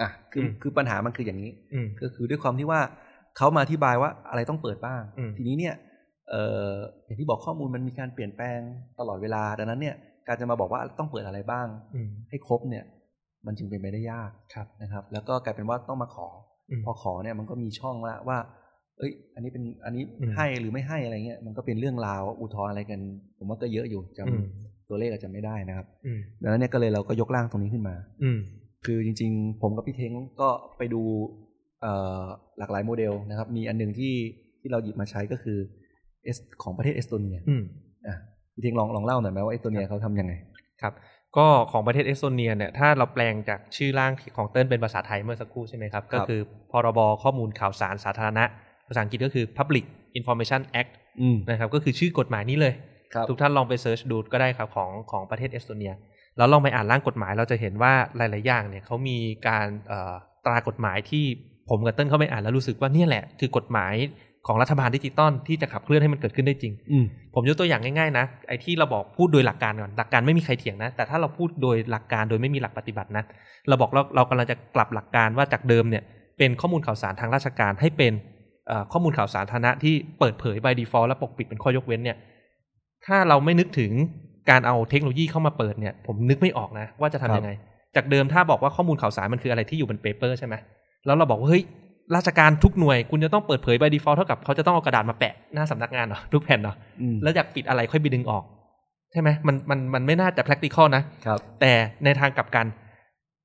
อะคืออมคือปัญหามันคืออย่างนี้อืมก็คือด้วยความที่ว่าเขามาอธิบายว่าอะไรต้องเปิดบ้างอืมทีนี้เนี่ยเอ่ออย่างที่บอกข้อมูลมันมีการเปลี่ยนแปลงตลอดเวลา ดังนั้นเนี่ย การจะมาบอกว่าต้องเปิดอะไรบ้างอืมให้ครบเนี่ย มันจึงเป็นไปได้ยากครับนะครับ แล้วก็กลายเป็นว่าต้องมาขออืมพอขอเนี่ยมันก็มีช่องละว่า เอ้ย อันนี้เป็นอันนี้อืมให้หรือไม่ให้อะไรเงี้ยมันก็เป็นเรื่องราวอุทธรณ์อะไรกัน ผมว่าก็เยอะอยู่จำอืม ตัวเลขอาจจะไม่ได้นะครับอืมดังนั้นเนี่ยก็เลยเราก็ยกร่างตรงนี้ขึ้นมา อืมคือจริง ๆ ผมกับพี่เท้งก็ไปดูเอ่อหลากหลายโมเดลนะครับ มีอันหนึ่งที่ที่เราหยิบมาใช้ก็คือเอสของประเทศเอสโตเนียอืมอะพี่เท้งลองลองเล่าหน่อยไหมว่าเอสโตเนียเขาทำยังไงครับก็ของประเทศเอสโตเนียเนี่ยถ้าเราแปลงจากชื่อร่างของเติ้ลเป็นภาษาไทยเมื่อสักครู่ใช่ไหมครับ ก็คือพรบข้อมูลข่าวสารสาธารณะ ภาษาอังกฤษก็คือ Public Information Act อืมนะครับก็คือชื่อกฎหมายนี้เลยครับ ทุกท่านลองไป search ดูก็ได้ครับของของประเทศเอสโตเนียแล้วลองไปอ่านร่างกฎหมายเราจะเห็นว่าหลาย ๆ อย่างเนี่ยเขามีการเอ่อตรากฎหมายที่ผมกับเติ้ลเข้าไปอ่านแล้วรู้สึกว่าเนี่ยแหละ คือกฎหมายของรัฐบาลดิจิตอลที่จะขับเคลื่อนให้มันเกิดขึ้นได้จริงอืมผมยกตัวอย่างง่าย ๆ นะ ไอ้ที่เราบอกพูดโดยหลักการก่อน หลักการไม่มีใครเถียงนะ แต่ถ้าเราพูดโดยหลักการโดยไม่มีหลักปฏิบัตินะ เราบอกเราเรากำลังจะกลับหลักการว่าจากเดิมเนี่ยเป็นข้อมูลข่าวสารทางราชการให้เป็นเอ่อข้อมูลข่าวสารสาธารณะที่เปิดเผย by default และปกปิดเป็นข้อยกเว้นเนี่ย ถ้าเราไม่นึกถึงการเอาเทคโนโลยีเข้ามาเปิดเนี่ย ผมนึกไม่ออกนะว่าจะทำยังไง จากเดิมถ้าบอกว่าข้อมูลข่าวสารมันคืออะไรที่อยู่บนเปเปอร์ใช่ไหมแล้วเราบอกว่าเฮ้ยราชการทุกหน่วยคุณจะต้องเปิดเผย by default เท่ากับเขาจะต้องเอากระดาษมาแปะหน้าสำนักงานเหรอทุกแผ่นเหรออืมแล้วอยากปิดอะไรค่อยไปดึงออก ใช่ไหมมันมันมันไม่น่าจะ practical นะครับ แต่ในทางกลับกัน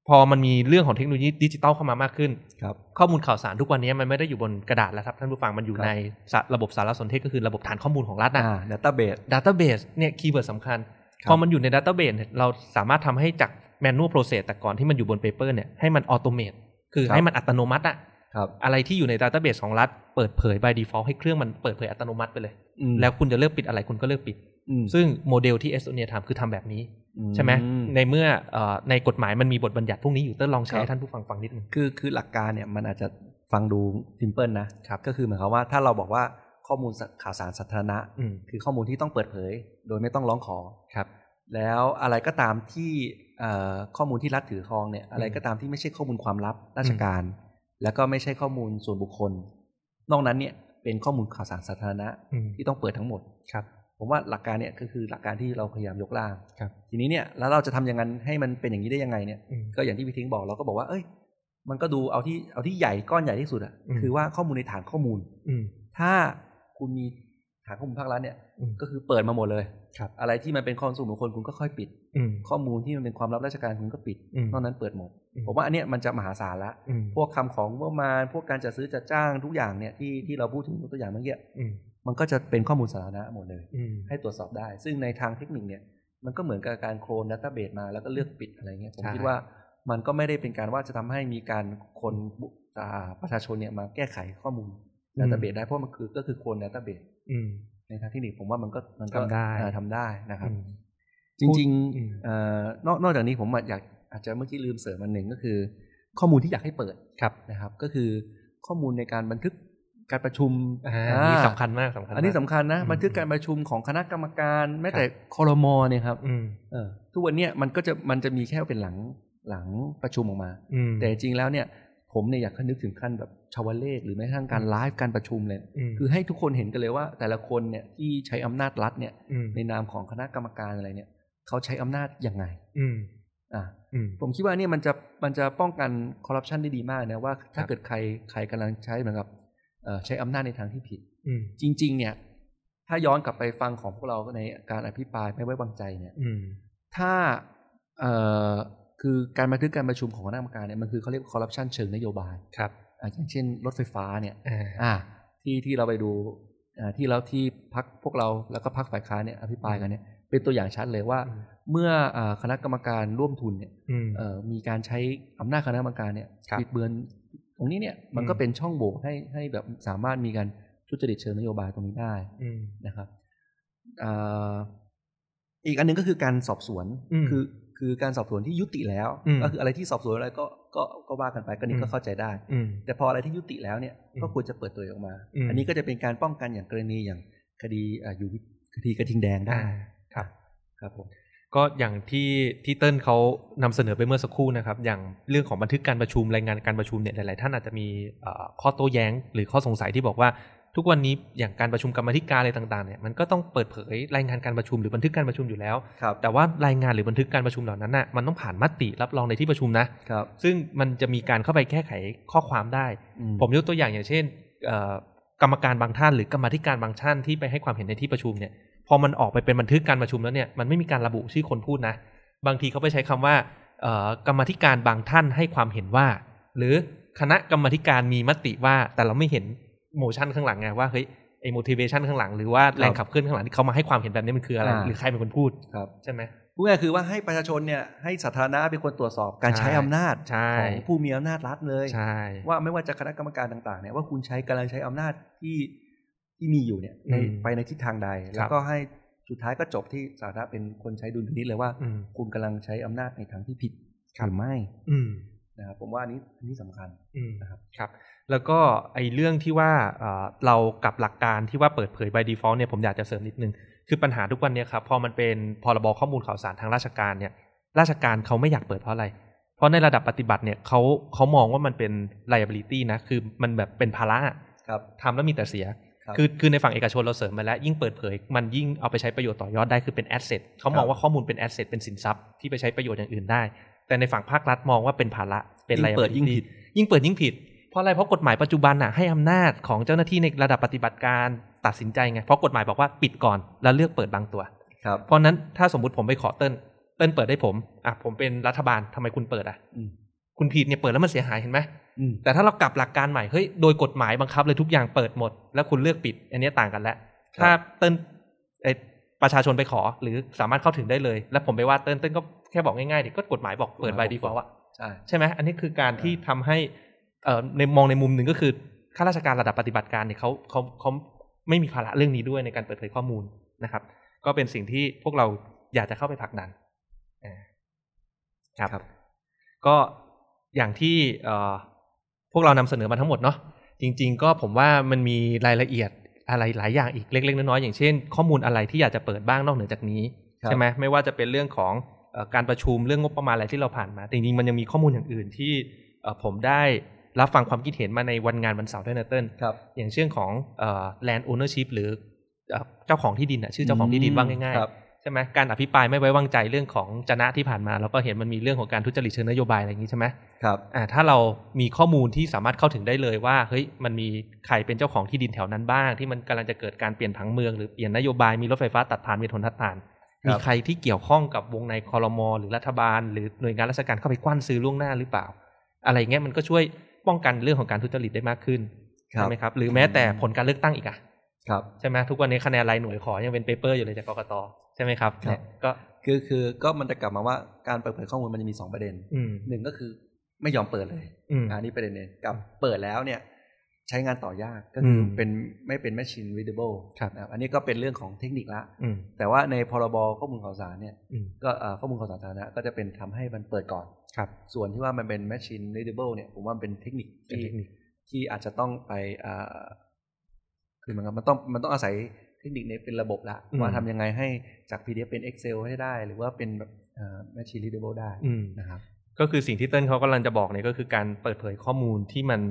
พอมันมีเรื่องของเทคโนโลยีดิจิตอลเข้ามามากขึ้นครับข้อมูลข่าวสารทุกวันนี้มันไม่ได้อยู่บนกระดาษแล้วครับท่านผู้ฟังมันอยู่ครับในสะระบบสารสนเทศก็คือระบบฐานข้อมูลของรัฐนะอ่า database database เนี่ย keyword สำคัญครับพอมันอยู่ใน database เนี่ยเราสามารถทำให้จาก manual process แต่ก่อนที่มันอยู่บน paper เนี่ยให้มัน automate คือให้มันอัตโนมัติอะครับอะไรที่อยู่ใน database ของรัฐเปิดเผย by default ให้เครื่องมันเปิดเผยอัตโนมัติไปเลยอืมแล้วคุณจะเลือกปิดอะไรคุณก็เลือกปิดอืมซึ่งโมเดลที่เอสโตเนียทำคือทำแบบนี้อื ใช่ไหมในเมื่อเอ่อในกฎหมายมันมีบทบัญญัติพวกนี้อยู่เติ้ลลองแชร์ครับให้ท่านผู้ฟังฟังนิดนึงคือคือหลักการเนี่ยมันอาจจะฟังดู simple นะครับก็คือหมายความว่าถ้าเราบอกว่าข้อมูลข่าวสารสาธารณะอืมคือข้อมูลที่ต้องเปิดเผย โดยไม่ต้องร้องขอครับ แล้วอะไรก็ตามที่เอ่อข้อมูลที่รัฐถือครองเนี่ยอะไรก็ตามที่ไม่ใช่ข้อมูลความลับราชการ แล้วก็ไม่ใช่ข้อมูลส่วนบุคคล นอกนั้นเนี่ยเป็นข้อมูลข่าวสารสาธารณะอืมที่ต้องเปิดทั้งหมดครับ ผมว่าหลักการเนี่ยก็คือหลักการที่เราพยายามยกร่างครับทีนี้เนี่ยแล้วเราจะทำอย่างนั้นให้มันเป็นอย่างนี้ได้ยังไงเนี่ยอืมก็อย่างที่พี่ทิ้งบอกเราก็บอกว่า เอ้ย มันก็ดูเอาที่เอาที่ใหญ่ก้อนใหญ่ที่สุดอะอืมคือว่าข้อมูลในฐานข้อมูล อืมถ้าคุณมีฐานข้อมูลภาครัฐเนี่ยอืมก็คือเปิดมาหมดเลยครับอะไรที่มันเป็นข้อมูลส่วนบุคคลคุณก็ค่อยปิดอืมข้อมูลที่มันเป็นความลับราชการคุณก็ปิดอืมนอกนั้นเปิดหมดอืมผมว่าอันเนี้ยมันจะมหาศาลละอืมพวกคำของบประมาณพวกการจัดซื้อจัดจ้างทุกอย่างเนี่ยที่ที่เราพูดถึงยกตัวอย่างเมื่อกี้อื มมันก็จะเป็นข้อมูลสาธารณะหมดเลยอืมให้ตรวจสอบได้ ซึ่งในทางเทคนิคเนี่ยมันก็เหมือนกับการ clone database มาแล้วก็เลือกปิดอะไรเงี้ยผมใช่คิดว่ามันก็ไม่ได้เป็นการว่าจะทำให้มีการคนบุอ่าประชาชนเนี่ยมาแก้ไขข้อมูล database ได้เพราะมันคือก็คือ clone database อืมในทางเทคนิคผมว่ามันก็มันก็ทำได้อ่าทำได้นะครับอืมจริงอืมๆเอ่อนอกนอกจากนี้ผมอยากอาจจะเมื่อกี้ลืมเสริมอันหนึ่งก็คือ ข้อมูลที่อยากให้เปิดครับนะครับ ก็คือข้อมูลในการบันทึก การประชุมอ่าอ่านี่สำคัญมากสำคัญมากอันนี้สำคัญนะอืมบันทึกการประชุมของคณะกรรมการแม้แต่คอรมอเนี่ยครับอืมเออทุกวันเนี้ยมันก็จะมันจะมีแค่เป็นหลังหลังประชุมออกมาอืมแต่จริงแล้วเนี่ย ผมเนี่ยอยากให้นึกถึงขั้นแบบชาวเลขหรือแม้กระทั่งการไลฟ์การประชุมเลยมคือให้ทุกคนเห็นกันเลยว่า แต่ละคนเนี่ยที่ใช้อำนาจรัฐเนี่ยมในนามของคณะกรรมการอะไรเนี่ยเขาใช้อำนาจยังไงอืมอ่าอืมผมคิดว่าเนี่ยมันจะมันจะป้องกันคอร์รัปชันได้ดีมากนะว่าถ้าครับเกิดใครใครกำลังใช้เหมือนกับเอ่อ ใช้อำนาจในทางที่ผิดอืมจริง ๆ เนี่ย ถ้าย้อนกลับไปฟังของพวกเราในการอภิปรายไม่ไว้วางใจเนี่ยอืมถ้าเอ่อคือการบันทึกการประชุมของคณะกรรมการเนี่ยมันคือเขาเรียกคอร์รัปชันเชิงนโยบายครับอะอย่างเช่น รถไฟฟ้าเนี่ยอ่าอ่าที่ที่เราไปดูอ่าที่เราที่พักพวกเราแล้วก็พักฝ่ายค้านเนี่ยอภิปรายกันเนี่ยเป็นตัวอย่างชัดเลยว่าอืมเมื่ออ่าคณะกรรมการร่วมทุนเนี่ยอืมเอ่อมีการใช้อำนาจคณะกรรมการเนี่ยครับบิดเบือน ตรงนี้เนี่ยมันอืมก็เป็นช่องโหว่ให้ให้แบบสามารถมีการทุจริตเชิงนโยบายตรงนี้ได้อืมนะครับอ่าอีกอันหนึงก็คือการสอบสวนอืมคือคือการสอบสวนที่ยุติแล้วอืมก็คืออะไรที่สอบสวนอะไรก็ก็ก็ว่ากันไปก็นี่อืก็มเข้าใจได้อืมแต่พออะไรที่ยุติแล้วเนี่ยอืมก็ควรจะเปิดตัวออกมาอืมอันนี้ก็จะเป็นการป้องกันอย่างกรณีอย่างคดีอ่าอยู่คดีกระทิงแดงได้อ่าครับ ครับผม ก็อย่างที่ที่เติ้ลเขานำเสนอไปเมื่อสักครู่นะครับ อย่างเรื่องของบันทึกการประชุมรายงานการประชุมเนี่ยหลายๆท่านอาจจะมีเอ่อข้อโต้แย้ง หรือข้อสงสัยที่บอกว่าทุกวันนี้อย่างการประชุมกรรมาธิการอะไรต่างๆเนี่ยมันก็ต้องเปิดเผยรายงานการประชุมหรือบันทึกการประชุมอยู่แล้วครับแต่ว่ารายงานหรือบันทึกการประชุมเหล่านั้นน่ะมันต้องผ่านมติรับรองในที่ประชุมนะครับซึ่งมันจะมีการเข้าไปแก้ไขข้อความได้อืผมยกตัวอย่างอย่างเช่นเอ่อกรรมการบางท่านหรือกรรมาธิการบางท่านที่ไปให้ความเห็นในที่ประชุมเนี่ย พอมันออกไปเป็นบันทึกการประชุมแล้วเนี่ยมันไม่มีการระบุชื่อคนพูดนะ บางทีเขาไปใช้คำว่าเอ่อกรรมาธิการบางท่านให้ความเห็นว่า หรือคณะกรรมาธิการมีมติว่า แต่เราไม่เห็นโมชั่นข้างหลังไงว่าเฮ้ยไอ้ motivation ข้างหลังหรือว่าแรงขับเคลื่อนข้างหลังที่เขามาให้ความเห็นแบบนี้มันคืออะไรอ่าหรือใครเป็นคนพูดครับใช่ไหมพูดง่ายๆคือว่าให้ประชาชนเนี่ยให้สาธารณะเป็นคนตรวจสอบการใช่ใช้อำนาจใช่ของผู้มีอำนาจรัฐเลยใช่ว่าไม่ว่าจะคณะกรรมการต่างๆเนี่ยว่าคุณใช้กำลังใช้อำนาจที่ ที่มีอยู่เนี่ยในอืมไปในทิศทางใดครับแล้วก็ให้สุดท้ายก็จบที่สาธารณะเป็นคนใช้ดุลพินิจเลยว่าอืมคุณกำลังใช้อำนาจในทางที่ผิดครับหรือไม่อืมนะครับผมว่าอันนี้อันนี้สำคัญอืมนะครับครับ แล้วก็ไอ้เรื่องที่ว่าเอ่อเรากับหลักการที่ว่าเปิดเผย by default เนี่ยผมอยากจะเสริมนิดนึง คือปัญหาทุกวันเนี้ครับพอมันเป็นพรบข้อมูลข่าวสารทางราชการเนี่ย ราชการเขาไม่อยากเปิดเพราะอะไร เพราะในระดับปฏิบัติเนี่ยเขาเขามองว่ามันเป็น liability นะคือมันแบบเป็นภาระอะครับทำแล้วมีแต่เสีย ครับคือคือในฝั่งเอกชนเราเสริมมาแล้ว ยิ่งเปิดเผย มันยิ่งเอาไปใช้ประโยชน์ต่อยอดได้คือเป็น asset เขามองว่าข้อมูลเป็น asset เป็นสินทรัพย์ที่ไปใช้ประโยชน์อย่างอื่นได้ แต่ในฝั่งภาครัฐมองว่าเป็นภาระเป็นยิ่งเปิด liability ยิ่งผิด ยิ่งเปิดยิ่งผิดเพราะอะไรเพราะกฎหมายปัจจุบันน่ะให้อำนาจของเจ้าหน้าที่ในระดับปฏิบัติการตัดสินใจไงเพราะกฎหมายบอกว่าปิดก่อนแล้วเลือกเปิดบางตัวครับเพราะฉะนั้นถ้าสมมติผมไปขอเติ้ลเติ้ลเปิดให้ผมอะผมเป็นรัฐบาลทำไมคุณเปิดอะอืม คุณผิดเนี่ยเปิดแล้วมันเสียหายเห็นไหมอืมแต่ถ้าเรากลับหลักการใหม่เฮ้ยโดยกฎหมายบังคับเลยทุกอย่างเปิดหมด แล้วคุณเลือกปิด อันนี้ต่างกันแล้วครับถ้าเติ้ลเอ่อประชาชนไปขอ หรือสามารถเข้าถึงได้เลย แล้วผมไปว่าเติ้ลเติ้ลก็แค่บอกง่ายๆดิก็กฎหมายบอกเปิด by default อะใช่ใช่ไหมอันนี้คือการที่ทำให้เอ่อในมองในมุมหนึ่งก็คือข้าราชการระดับปฏิบัติการเนี่ยเขาเขาเขาไม่มีภาระเรื่องนี้ด้วยในการเปิดเผยข้อมูลนะครับ ก็เป็นสิ่งที่พวกเราอยากจะเข้าไปผลักดันอ่าครับครับ ก็ อย่างที่เอ่อพวกเรานำเสนอมาทั้งหมดเนาะจริง ๆ ก็ผมว่ามันมีรายละเอียดอะไรหลายอย่างอีกเล็กๆน้อยๆอย่างเช่น ข้อมูลอะไรที่อยากจะเปิดบ้างนอกเหนือจากนี้ครับใช่ไหมไม่ว่าจะเป็นเรื่องของเอ่อการประชุมเรื่องงบประมาณอะไรที่เราผ่านมาแต่จริงๆมันยังมีข้อมูลอย่างอื่นที่เอ่อผมได้รับฟังความคิดเห็นมาในวันงานวันเสาร์ด้วยนะเติ้ลครับอย่างเช่นของเอ่อ land ownership หรือเอ่อเจ้าของที่ดินอะชื่อเจ้าของที่ดินว่าง่ายครับๆ ใช่ไหมการอภิปรายไม่ไว้วางใจเรื่องของจนะที่ผ่านมาเราก็เห็นมันมีเรื่องของการทุจริตเชิงนโยบายอะไรอย่างนี้ใช่ไหมครับอ่าถ้าเรามีข้อมูลที่สามารถเข้าถึงได้เลยว่าเฮ้ยมันมีใครเป็นเจ้าของที่ดินแถวนั้นบ้าง ที่มันกำลังจะเกิดการเปลี่ยนผังเมืองหรือเปลี่ยนนโยบายมีรถไฟฟ้าตัดผ่านมีทนทัดผ่านครับมีใครที่เกี่ยวข้องกับวงในคอรมอหรือรัฐบาล หรือหน่วยงานราชการเข้าไปกว้านซื้อล่วงหน้าหรือเปล่า อะไรเงี้ยมันก็ช่วยป้องกันเรื่องของการทุจริตได้มากขึ้นครัใช่บไหมครับ หรือแม้แต่ผลการเลือกตั้งอีกอะครับใช่ไหมทุกวันนี้คะแนนรายหน่วยขอยังเป็นเปเปอร์อยู่เลยจากกกต ใช่ไหมครับครับเนี่ยก็คือคือก็มันจะกลับมาว่าการเปิดเผยข้อมูลมันจะมีสองประเด็นอืมหนึ่งก็คือไม่ยอมเปิดเลยอืมอันนี้ประเด็นหนึ่งกับเปิดแล้วเนี่ย ใช้งานต่อยากก็คืออมเป็นไม่เป็น machine readable ครับนะอันนี้ก็เป็นเรื่องของเทคนิคละอืมแต่ว่าในพรบข้อมูลข่าวสารเนี่ยอืมก็เอ่อข้อมูลข่าวสารสาธารณะก็จะเป็นทำให้มันเปิดก่อนครับ ส่วนที่ว่ามันเป็น machine readable เนี่ยผมว่ามันเป็นเทคนิคเป็นที่เทคนิคที่อาจจะต้องไปอ่าคือมันก็มันต้องมันต้องอาศัย เทคนิคในเป็นระบบละอืมว่าทำยังไงให้จาก PDF เป็น Excel ให้ได้ หรือว่าเป็นแบบอ่า machine readable ได้อืมนะครับก็คือสิ่งที่เติ้ลเขากำลังจะบอกเนี่ยก็คือการเปิดเผยข้อมูลที่มัน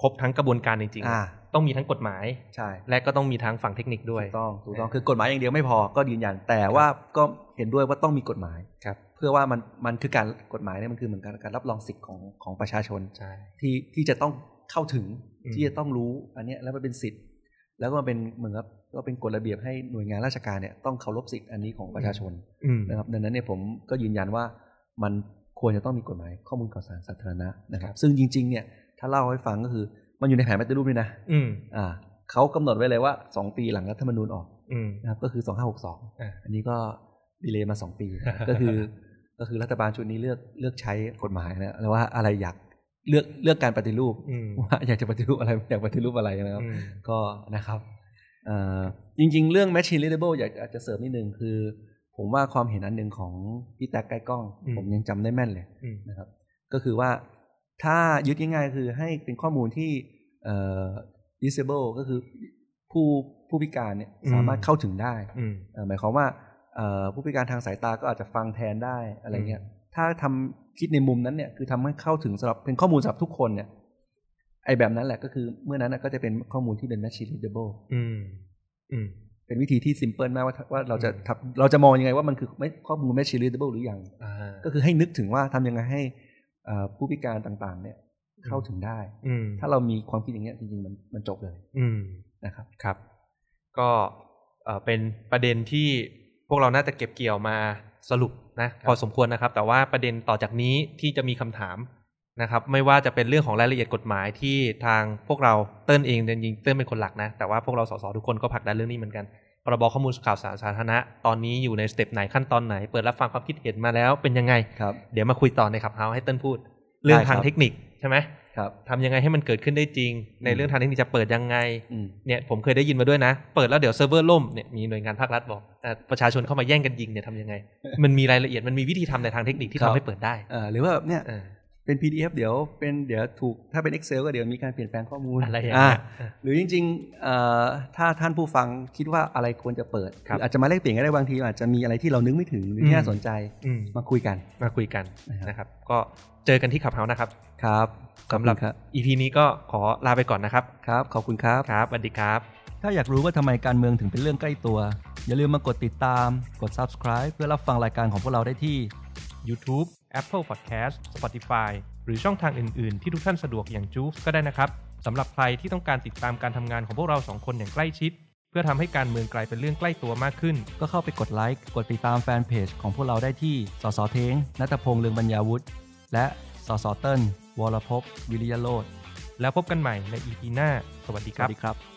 ครบทั้งกระบวนการจริงอ่าๆต้องมีทั้งกฎหมายใช่และก็ต้องมีทั้งฝั่งเทคนิคด้วยถูกต้องถูกต้องอ่าคือกฎหมายอย่างเดียวไม่พอก็ยืนยันแต่ว่าก็เห็นด้วยว่าต้องมีกฎหมายครับเพื่อว่ามันมันคือการกฎหมายเนี่ยมันคือเหมือนการการรับรองสิทธิ์ของของประชาชนใช่ที่ที่จะต้องเข้าถึงอืมที่จะต้องรู้อันเนี้ยแล้วมันเป็นสิทธิ์ แล้วก็มันเป็นเหมือนกับก็เป็นกฎระเบียบให้หน่วยงานราชการเนี่ยต้องเคารพสิทธิ์อันนี้ของประชาชนอืมนะครับดังนั้นเนี่ยผมก็ยืนยันว่ามันควรจะต้องมีกฎหมายข้อมูลข่าวสารสาธารณะนะครับ ซึ่งจริง ๆ เนี่ยถ้าเล่าให้ฟังก็คือมันอยู่ในแผนปฏิรูปด้วยนะอืมอ่าเขากำหนดไว้เลยว่า 2 ปีหลังรัฐธรรมนูญออกอืมนะครับก็คืออ่า2562อันนี้ก็ดีเลย์มา 2 ปี ก็คือก็คือรัฐบาลชุดนี้เลือกเลือกใช้กฎหมายนะแล้วว่าอะไรอยาก เลือกเลือกการปฏิรูปอืมว่าอยากจะปฏิรูปอะไรอยากปฏิรูปอะไรนะครับอืมก็นะครับเอ่อจริง ๆ เรื่อง machine readable อยากอยากจะเสริมนิดนึงคือ ผมว่าความเห็นอันหนึ่งของพี่แต๊กใกล้กล้องอืมผมยังจำได้แม่นเลยอืมนะครับ ก็คือว่าถ้ายึดง่ายๆ คือให้เป็นข้อมูลที่เอ่อ disable ก็คือผู้ผู้พิการเนี่ยอืมสามารถเข้าถึงได้อืมเอ่อหมายความว่าเอ่อผู้พิการทางสายตาก็อาจจะฟังแทนได้อะไรเงี้ยถ้าทำ คิดในมุมนั้นเนี่ยคือทำให้เข้าถึงสำหรับเป็นข้อมูลสำหรับทุกคนเนี่ยไอ้แบบนั้นแหละก็คือเมื่อนั้นนะก็จะเป็นข้อมูลที่เป็น machine readable อืมอืมเป็นวิธีที่ simple มากว่าว่าเราจะทำเราจะมองยังไงว่ามันคือไม่ข้อมูล machine readable หรือยังอ่าก็คือให้นึกถึงว่าทำยังไงให้เอ่อผู้พิการต่างๆ เนี่ยเข้าถึงได้ อืมถ้าเรามีความคิดอย่างเงี้ยจริงๆมันมันจบเลย อืมนะครับครับ ก็เอ่อเป็นประเด็นที่พวกเราน่าจะเก็บเกี่ยวมาสรุป นะพอสมควรนะครับ แต่ว่าประเด็นต่อจากนี้ที่จะมีคำถามนะครับ ไม่ว่าจะเป็นเรื่องของรายละเอียดกฎหมายที่ทางพวกเราเติ้ลเองจริงๆเติ้ลเป็นคนหลักนะ แต่ว่าพวกเราสสทุกคนก็ผลักดันเรื่องนี้เหมือนกันพรบข้อมูลข่าวสารสาธารณะตอนนี้อยู่ในสเต็ปไหนขั้นตอนไหน เปิดรับฟังความคิดเห็นมาแล้วเป็นยังไงครับเดี๋ยวมาคุยต่อในขับเฮาให้เติ้ลพูด เรื่องได้ครับทางเทคนิค ใช่ไหมครับทำยังไงให้มันเกิดขึ้นได้จริง ในอืมเรื่องทางเทคนิคจะเปิดยังไงอืมเนี่ยผมเคยได้ยินมาด้วยนะ เปิดแล้วเดี๋ยวเซิร์ฟเวอร์ล่มเนี่ยมีหน่วยงานภาครัฐบอกอะประชาชนเข้ามาแย่งกันยิงเนี่ยทำยังไง มันมีรายละเอียดมันมีวิธีทำในทางเทคนิคที่ครับทำให้เปิดได้เอ่อหรือว่าแบบเนี่ย เออเป็น PDF เดี๋ยวเป็นเดี๋ยวถูกถ้าเป็น Excel ก็เดี๋ยวมีการเปลี่ยนแปลงข้อมูลอะไรอย่างเงี้ยอ่าหรือจริงๆเอ่อถ้าท่านผู้ฟังคิดว่าอะไรควรจะเปิดครับหรืออาจจะมาแลกเปลี่ยนกันได้บางที อาจจะมีอะไรที่เรานึกไม่ถึงหรืออืมที่น่าสนใจอืมมาคุยกันมาคุยกันนะครับนะครับ ก็เจอกันที่ขับเฮานะครับครับขอบสำหคุรับณครับ EP นี้ก็ขอลาไปก่อนนะครับครับขอบคุณครับครับสวัสดีครับ ถ้าอยากรู้ว่าทำไมการเมืองถึงเป็นเรื่องใกล้ตัว อย่าลืมมากดติดตามกด subscribe เพื่อรับฟังรายการของพวกเราได้ที่ YouTube Apple Podcast Spotify หรือช่องทางอื่น ๆ ที่ทุกท่านสะดวกอย่างจูฟก็ได้นะครับสำหรับใครที่ต้องการติดตามการทำงานของพวกเราสองคนอย่างใกล้ชิด เพื่อทำให้การเมืองกลายเป็นเรื่องใกล้ตัวมากขึ้น ก็เข้าไปกดไลค์กดติดตามแฟนเพจของพวกเราได้ที่สสเทงนัตพงษ์เลืองบรรยาวุฒิและสสเติ้ลวรภพวิริยโรธแล้วพบกันใหม่ใน EP หน้า สวัสดีสครัวับสดีครับ